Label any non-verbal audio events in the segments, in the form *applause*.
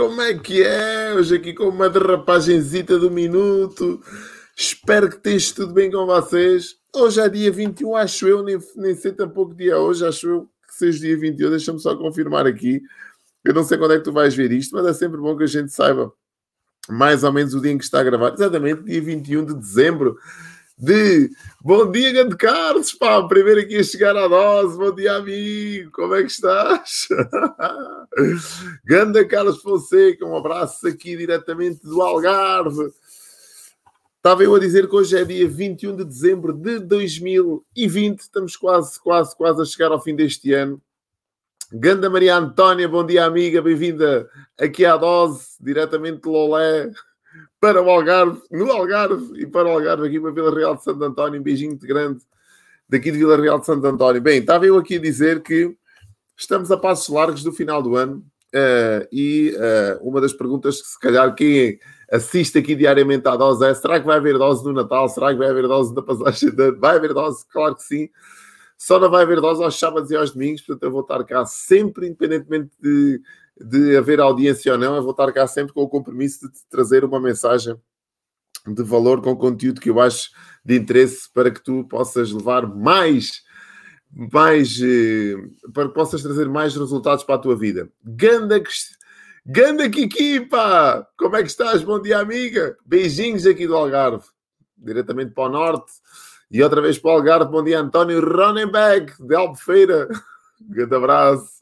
como é que é? Hoje aqui com uma derrapagenzita do minuto. Espero que esteja tudo bem com vocês. Hoje é dia 21, acho eu, nem, nem sei tampouco dia hoje, acho eu que seja dia 21. Deixa-me só confirmar aqui. Eu não sei quando é que tu vais ver isto, mas é sempre bom que a gente saiba mais ou menos o dia em que está a gravar. Exatamente, dia 21 de dezembro de Bom dia, grande Carlos, pá, primeiro aqui a chegar à dose, bom dia, amigo, como é que estás? *laughs* Ganda Carlos Fonseca, um abraço aqui diretamente do Algarve. Estava eu a dizer que hoje é dia 21 de dezembro de 2020, estamos quase, quase, quase a chegar ao fim deste ano. Ganda Maria Antónia, bom dia, amiga, bem-vinda aqui à dose, diretamente de Lolé para o Algarve, no Algarve e para o Algarve, aqui para Vila Real de Santo António. Um beijinho muito grande daqui de Vila Real de Santo António. Bem, estava eu aqui a dizer que estamos a passos largos do final do ano uh, e uh, uma das perguntas que se calhar quem assiste aqui diariamente à dose é será que vai haver dose no Natal? Será que vai haver dose da passagem de Vai haver dose? Claro que sim. Só não vai haver dose aos sábados e aos domingos, portanto eu vou estar cá sempre, independentemente de de haver audiência ou não, eu vou estar cá sempre com o compromisso de trazer uma mensagem de valor com conteúdo que eu acho de interesse para que tu possas levar mais, mais eh, para que possas trazer mais resultados para a tua vida. Ganda, Ganda Kiki, pá! Como é que estás? Bom dia, amiga! Beijinhos aqui do Algarve, diretamente para o Norte. E outra vez para o Algarve, bom dia, António Ronenberg, de Albufeira. *laughs* Grande abraço.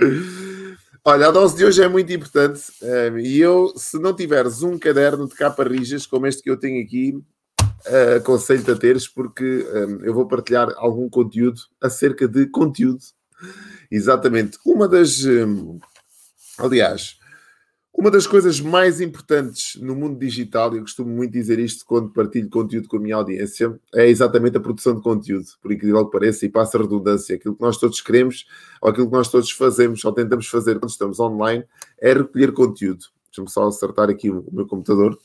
*laughs* Olha, a dose de hoje é muito importante ehm, e eu, se não tiveres um caderno de capa rijas como este que eu tenho aqui, uh, aconselho-te a teres porque um, ehm, eu vou partilhar algum conteúdo acerca de conteúdo. Exatamente. Uma das. Um, aliás, uma das coisas mais importantes no mundo digital, e eu costumo muito dizer isto quando partilho conteúdo com a minha audiência, é exatamente a produção de conteúdo, por incrível que pareça, e passa a redundância. Aquilo que nós todos queremos, ou aquilo que nós todos fazemos, ou tentamos fazer quando estamos online, é recolher conteúdo. Deixa-me só acertar aqui o meu computador.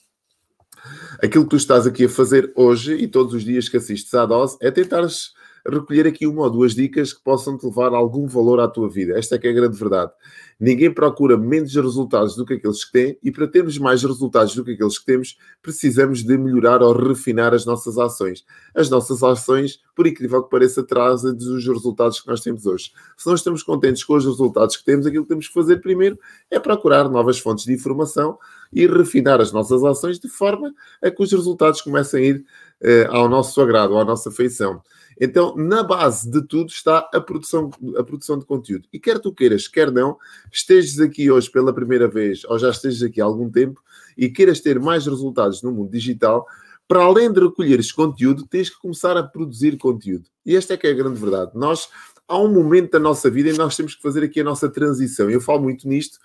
Aquilo que tu estás aqui a fazer hoje e todos os dias que assistes à dose é tentares recolher aqui uma ou duas dicas que possam te levar algum valor à tua vida. Esta é que é a grande verdade. Ninguém procura menos resultados do que aqueles que têm e para termos mais resultados do que aqueles que temos, precisamos de melhorar ou refinar as nossas ações. As nossas ações, por incrível que pareça, trazem-nos os resultados que nós temos hoje. Se não estamos contentes com os resultados que temos, aquilo que temos que fazer primeiro é procurar novas fontes de informação e refinar as nossas ações de forma a que os resultados comecem a ir uh, ao nosso agrado, à nossa feição. Então, na base de tudo está a produção, a produção de conteúdo. E quer tu queiras, quer não, estejas aqui hoje pela primeira vez ou já estejas aqui há algum tempo e queiras ter mais resultados no mundo digital, para além de recolheres conteúdo, tens que começar a produzir conteúdo. E esta é que é a grande verdade. Nós, há um momento da nossa vida em que nós temos que fazer aqui a nossa transição. Eu falo muito nisto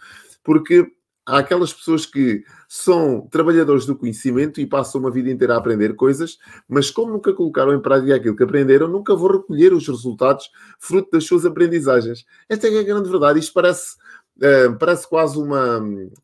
porque há aquelas pessoas que são trabalhadores do conhecimento e passam uma vida inteira a aprender coisas, mas como nunca colocaram em prática aquilo que aprenderam, nunca vão recolher os resultados fruto das suas aprendizagens. Esta é a grande verdade. Isto parece, uh, parece quase uma,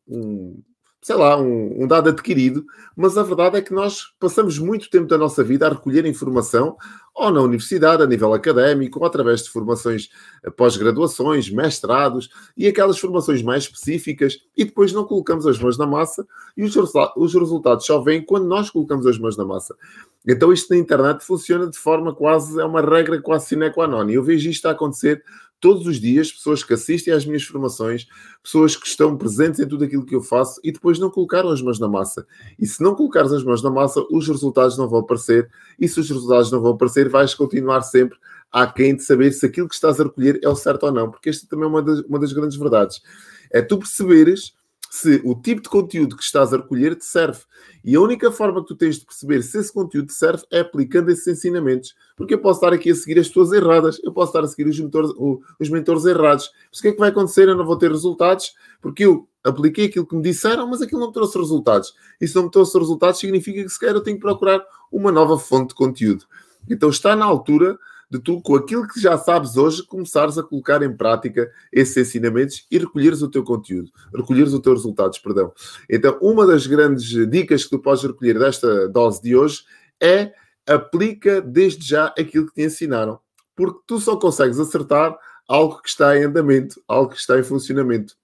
um, sei lá, um, um, dado adquirido, mas a verdade é que nós passamos muito tempo da nossa vida a recolher informação, ou na universidade, a nível académico, ou através de formações eh, pós-graduações, mestrados e aquelas formações mais específicas, e depois não colocamos as mãos na massa, e os, os resultados só vêm quando nós colocamos as mãos na massa. Então isto na internet funciona de forma quase, é uma regra quase sine qua non. E eu vejo isto a acontecer todos os dias, pessoas que assistem às minhas formações, pessoas que estão presentes em tudo aquilo que eu faço e depois não colocaram as mãos na massa. E se não colocares as mãos na massa, os resultados não vão aparecer. E se os resultados não vão aparecer, vais continuar sempre aquém de saber se aquilo que estás a recolher é o certo ou não. Porque esta também é uma das, uma das grandes verdades. É tu perceberes se o tipo de conteúdo que estás a recolher te serve. E a única forma que tu tens de perceber se esse conteúdo te serve é aplicando esses ensinamentos. Porque eu posso estar aqui a seguir as pessoas erradas, eu posso estar a seguir os mentores, os mentores errados. Mas o que é que vai acontecer? Eu não vou ter resultados porque eu apliquei aquilo que me disseram, mas aquilo não me trouxe resultados. E se não me trouxe resultados, significa que sequer eu tenho que procurar uma nova fonte de conteúdo. Então está na altura de tu, com aquilo que já sabes hoje, começares a colocar em prática esses ensinamentos e recolheres o teu conteúdo, recolheres os teus resultados, perdão. Então, uma das grandes dicas que tu podes recolher desta dose de hoje é aplica desde já aquilo que te ensinaram, porque tu só consegues acertar algo que está em andamento, algo que está em funcionamento.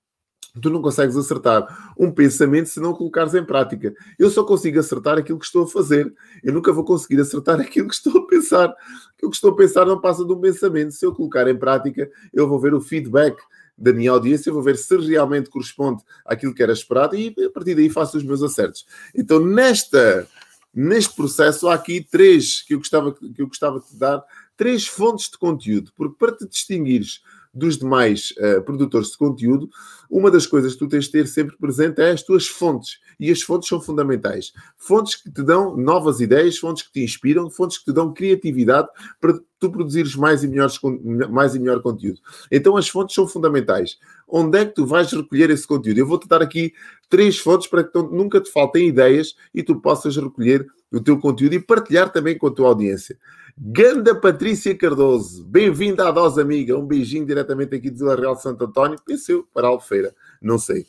Tu não consegues acertar um pensamento se não colocares em prática. Eu só consigo acertar aquilo que estou a fazer. Eu nunca vou conseguir acertar *laughs* aquilo que estou a pensar. Aquilo que estou a pensar não passa de um pensamento. Se eu colocar em prática, eu vou ver o feedback da minha audiência, vou ver se realmente corresponde àquilo que era esperado e a partir daí faço os meus acertos. Então, nesta, neste processo, há aqui três que eu gostava, que eu gostava de te dar, três fontes de conteúdo, porque para te distinguires dos demais uh, produtores de conteúdo, uma das coisas que tu tens de ter sempre presente é as tuas fontes. E as fontes são fundamentais. Fontes que te dão novas ideias, fontes que te inspiram, fontes que te dão criatividade para tu produzires mais e, melhores, mais e melhor conteúdo. Então as fontes são fundamentais. Onde é que tu vais recolher esse conteúdo? Eu vou-te dar aqui três fontes para que nunca te faltem ideias e tu possas recolher o teu conteúdo e partilhar também com a tua audiência. Ganda Patrícia Cardoso, bem-vinda à Dose Amiga. Um beijinho diretamente aqui de Vila Real Santo António. Penseu para Albufeira, não sei.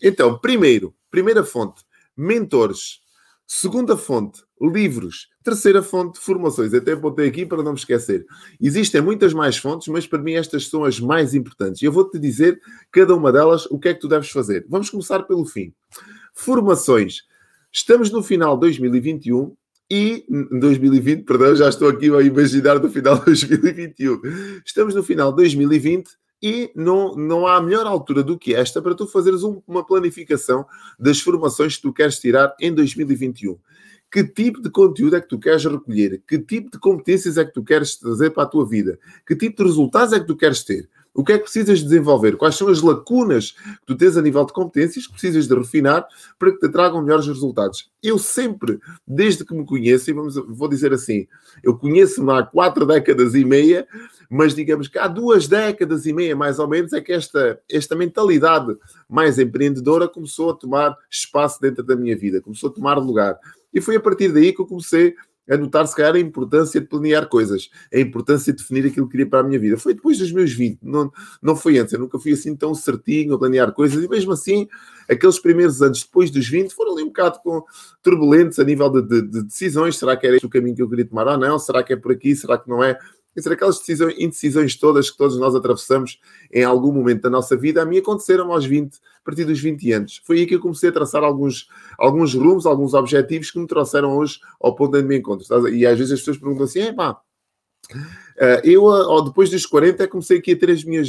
Então, primeiro, primeira fonte, mentores. Segunda fonte, livros. Terceira fonte, formações. Até apontei aqui para não me esquecer. Existem muitas mais fontes, mas para mim estas são as mais importantes. Eu vou-te dizer, cada uma delas, o que é que tu deves fazer. Vamos começar pelo fim. Formações. Estamos no final de 2021 e em 2020, perdão, já estou aqui a imaginar do final de 2021. Estamos no final de 2020 e não, não há melhor altura do que esta para tu fazeres um, uma planificação das formações que tu queres tirar em 2021. Que tipo de conteúdo é que tu queres recolher? Que tipo de competências é que tu queres trazer para a tua vida? Que tipo de resultados é que tu queres ter? O que é que precisas desenvolver? Quais são as lacunas que tu tens a nível de competências que precisas de refinar para que te tragam melhores resultados? Eu sempre, desde que me conheço, e vamos, vou dizer assim, eu conheço-me há quatro décadas e meia, mas digamos que há duas décadas e meia, mais ou menos, é que esta, esta mentalidade mais empreendedora começou a tomar espaço dentro da minha vida, começou a tomar lugar. E foi a partir daí que eu comecei a notar, se calhar, a importância de planear coisas, a importância de definir aquilo que queria para a minha vida. Foi depois dos meus 20, não, não foi antes. Eu nunca fui assim tão certinho a planear coisas, e mesmo assim, aqueles primeiros anos depois dos 20 foram ali um bocado turbulentos a nível de, de, de decisões. Será que era este o caminho que eu queria tomar ou não? Será que é por aqui? Será que não é? Dizer, aquelas decisões, indecisões todas que todos nós atravessamos em algum momento da nossa vida, a mim aconteceram aos 20, a partir dos 20 anos. Foi aí que eu comecei a traçar alguns, alguns rumos, alguns objetivos que me trouxeram hoje ao ponto onde me encontro. E às vezes as pessoas perguntam assim, é pá, eu, uh, depois dos 40, comecei aqui a ter as minhas,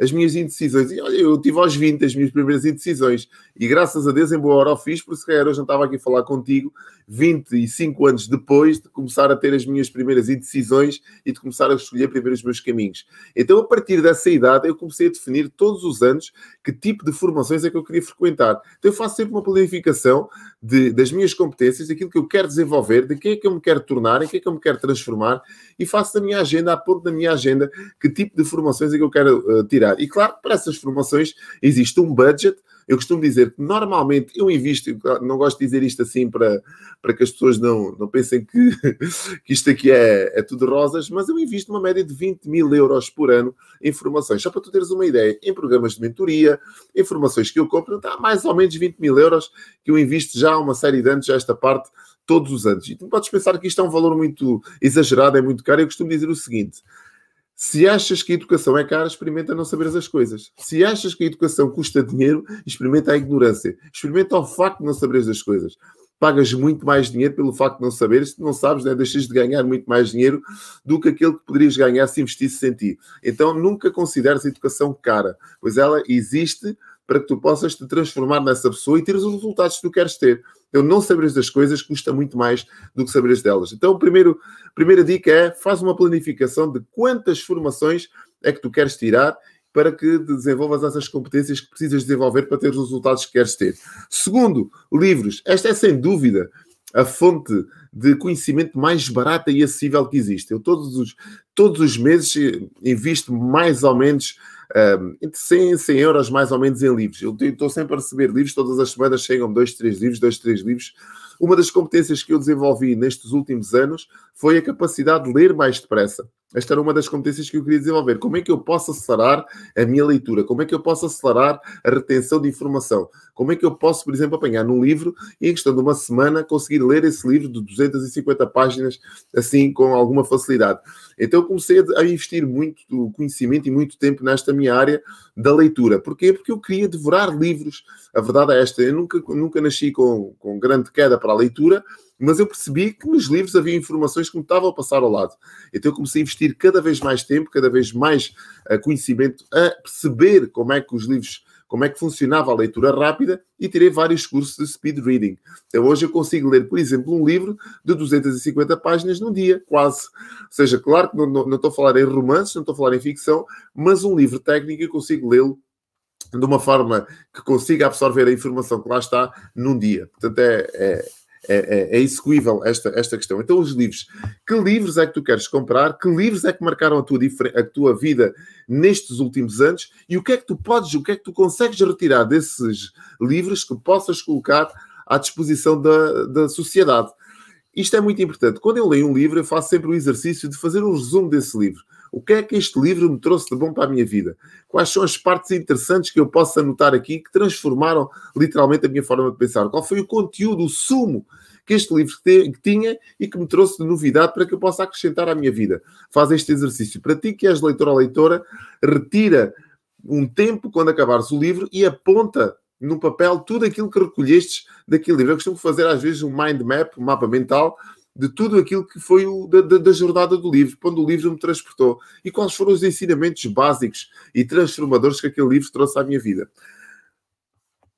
as minhas indecisões. E olha, eu tive aos 20 as minhas primeiras indecisões. E graças a Deus, em boa hora o fiz, porque se calhar hoje não estava aqui a falar contigo 25 anos depois de começar a ter as minhas primeiras indecisões e de começar a escolher primeiro os meus caminhos. Então, a partir dessa idade, eu comecei a definir todos os anos que tipo de formações é que eu queria frequentar. Então, eu faço sempre uma planificação de, das minhas competências, daquilo que eu quero desenvolver, de quem é que eu me quero tornar, em que é que eu me quero transformar e faço da minha agenda, aponto na minha agenda que tipo de formações é que eu quero uh, tirar. E claro, para essas formações existe um budget eu costumo dizer que normalmente eu invisto, não gosto de dizer isto assim para, para que as pessoas não, não pensem que, *laughs* que isto aqui é, é tudo rosas, mas eu invisto uma média de 20 mil euros por ano em formações. Só para tu teres uma ideia, em programas de mentoria, em formações que eu compro, está mais ou menos 20 mil euros que eu invisto já há uma série de anos, já esta parte, todos os anos. E tu podes pensar que isto é um valor muito exagerado, é muito caro. Eu costumo dizer o seguinte: se achas que a educação é cara, experimenta não saber as coisas. Se achas que a educação custa dinheiro, experimenta a ignorância. Experimenta o facto de não saberes as coisas. Pagas muito mais dinheiro pelo facto de não saberes, se não sabes, né, deixas de ganhar muito mais dinheiro do que aquele que poderias ganhar se investisse em ti. Então nunca consideres a educação cara, pois ela existe para que tu possas te transformar nessa pessoa e ter os resultados que tu queres ter. Então, não saberes das coisas custa muito mais do que saberes delas. Então, a primeiro, primeira dica é faz uma planificação de quantas formações é que tu queres tirar para que desenvolvas essas competências que precisas desenvolver para ter os resultados que queres ter. Segundo, livros. Esta é sem dúvida a fonte de conhecimento mais barata e acessível que existe. Eu todos os, todos os meses invisto mais ou menos um, entre 100 e 100 euros mais ou menos em livros. Eu estou sempre a receber livros, todas as semanas chegam dois, três livros, dois, três livros. Uma das competências que eu desenvolvi nestes últimos anos foi a capacidade de ler mais depressa. Esta era uma das competências que eu queria desenvolver. Como é que eu posso acelerar a minha leitura? Como é que eu posso acelerar a retenção de informação? Como é que eu posso, por exemplo, apanhar num livro e em questão de uma semana conseguir ler esse livro de 250 páginas assim com alguma facilidade? Então eu comecei a investir muito conhecimento e muito tempo nesta minha área da leitura. Porquê? Porque eu queria devorar livros. A verdade é esta, eu nunca, nunca nasci com, com grande queda para a leitura, mas eu percebi que nos livros havia informações que me estavam a passar ao lado. Então eu comecei a investir cada vez mais tempo, cada vez mais uh, conhecimento, a perceber como é que os livros, como é que funcionava a leitura rápida e tirei vários cursos de speed reading. Então hoje eu consigo ler, por exemplo, um livro de 250 páginas num dia, quase. Ou seja, claro que não, não, não estou a falar em romances, não estou a falar em ficção, mas um livro técnico eu consigo lê-lo de uma forma que consiga absorver a informação que lá está num dia. Portanto, é, é é, é, é execuível esta, esta questão. Então, os livros. Que livros é que tu queres comprar? Que livros é que marcaram a tua, a tua vida nestes últimos anos? E o que é que tu podes, o que é que tu consegues retirar desses livros que possas colocar à disposição da, da sociedade? Isto é muito importante. Quando eu leio um livro, eu faço sempre o exercício de fazer um resumo desse livro. O que é que este livro me trouxe de bom para a minha vida? Quais são as partes interessantes que eu posso anotar aqui que transformaram literalmente a minha forma de pensar? Qual foi o conteúdo, o sumo que este livro que tinha e que me trouxe de novidade para que eu possa acrescentar à minha vida? Faz este exercício. Para ti que és leitor ou leitora, retira um tempo quando acabares o livro e aponta no papel tudo aquilo que recolhestes daquele livro. Eu costumo fazer às vezes um mind map, um mapa mental, de tudo aquilo que foi o, da, da, jornada do livro, quando o livro me transportou. E quais foram os ensinamentos básicos e transformadores que aquele livro trouxe à minha vida.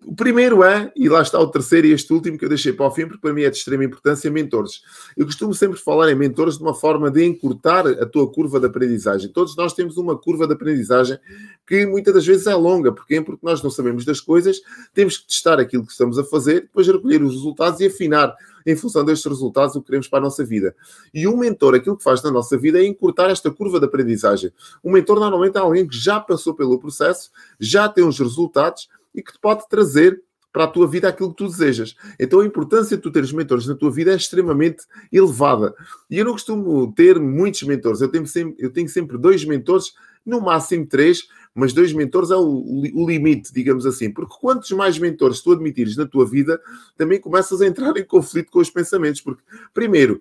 O primeiro é, e lá está o terceiro e este último que eu deixei para o fim, porque para mim é de extrema importância, mentores. Eu costumo sempre falar em mentores de uma forma de encurtar a tua curva de aprendizagem. Todos nós temos uma curva de aprendizagem que muitas das vezes é longa. Porquê? Porque nós não sabemos das coisas, temos que testar aquilo que estamos a fazer, depois recolher os resultados e afinar em função destes resultados o que queremos para a nossa vida. E um mentor, aquilo que faz na nossa vida é encurtar esta curva de aprendizagem. Um mentor normalmente é alguém que já passou pelo processo, já tem os resultados e que te pode trazer para a tua vida aquilo que tu desejas. Então a importância de tu teres mentores na tua vida é extremamente elevada. E eu não costumo ter muitos mentores, eu tenho sempre, eu tenho sempre dois mentores, no máximo três, mas dois mentores é o, o, limite, digamos assim. Porque quantos mais mentores tu admitires na tua vida, também começas a entrar em conflito com os pensamentos. Porque, primeiro,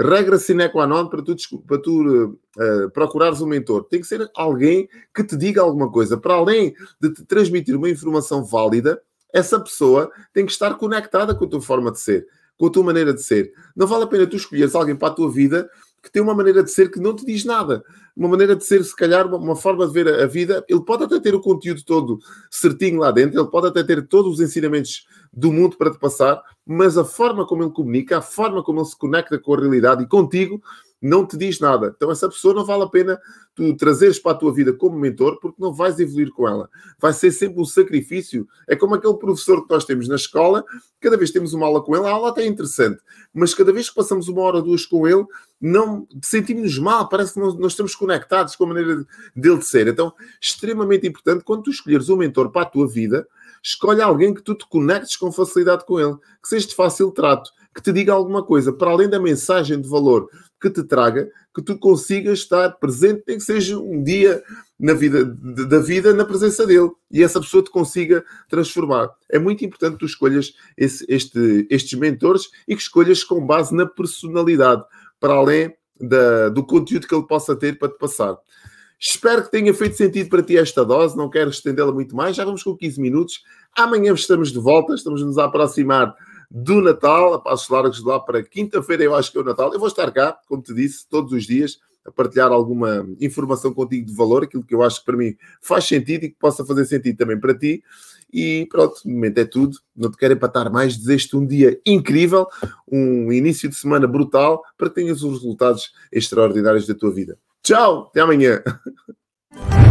regra sine qua non para tu, para tu uh, procurares um mentor. Tem que ser alguém que te diga alguma coisa. Para além de te transmitir uma informação válida, essa pessoa tem que estar conectada com a tua forma de ser, com a tua maneira de ser. Não vale a pena tu escolheres alguém para a tua vida que tem uma maneira de ser que não te diz nada. Uma maneira de ser, se calhar, uma, forma de ver a, vida. Ele pode até ter o conteúdo todo certinho lá dentro, ele pode até ter todos os ensinamentos do mundo para te passar, mas a forma como ele comunica, a forma como ele se conecta com a realidade e contigo, não te diz nada. Então, essa pessoa não vale a pena tu trazeres para a tua vida como mentor, porque não vais evoluir com ela. Vai ser sempre um sacrifício. É como aquele professor que nós temos na escola, cada vez temos uma aula com ele, a aula até é interessante, mas cada vez que passamos uma hora ou duas com ele, não sentimos-nos mal, parece que nós estamos conectados com a maneira dele de ser. Então, extremamente importante, quando tu escolheres um mentor para a tua vida, escolhe alguém que tu te conectes com facilidade com ele, que seja de fácil trato, que te diga alguma coisa, para além da mensagem de valor que te traga, que tu consigas estar presente, nem que seja um dia na vida da vida na presença dele e essa pessoa te consiga transformar. É muito importante que tu escolhas esse, este, estes mentores e que escolhas com base na personalidade, para além da, do conteúdo que ele possa ter para te passar. Espero que tenha feito sentido para ti esta dose. Não quero estendê-la muito mais. Já vamos com 15 minutos. Amanhã estamos de volta. Estamos nos aproximar do Natal, a passos largos de lá para quinta-feira, eu acho que é o Natal. Eu vou estar cá, como te disse, todos os dias, a partilhar alguma informação contigo de valor, aquilo que eu acho que para mim faz sentido e que possa fazer sentido também para ti. E pronto, no momento é tudo. Não te quero empatar mais. Desejo-te um dia incrível, um início de semana brutal, para que tenhas os resultados extraordinários da tua vida. Tchau, até amanhã. *laughs*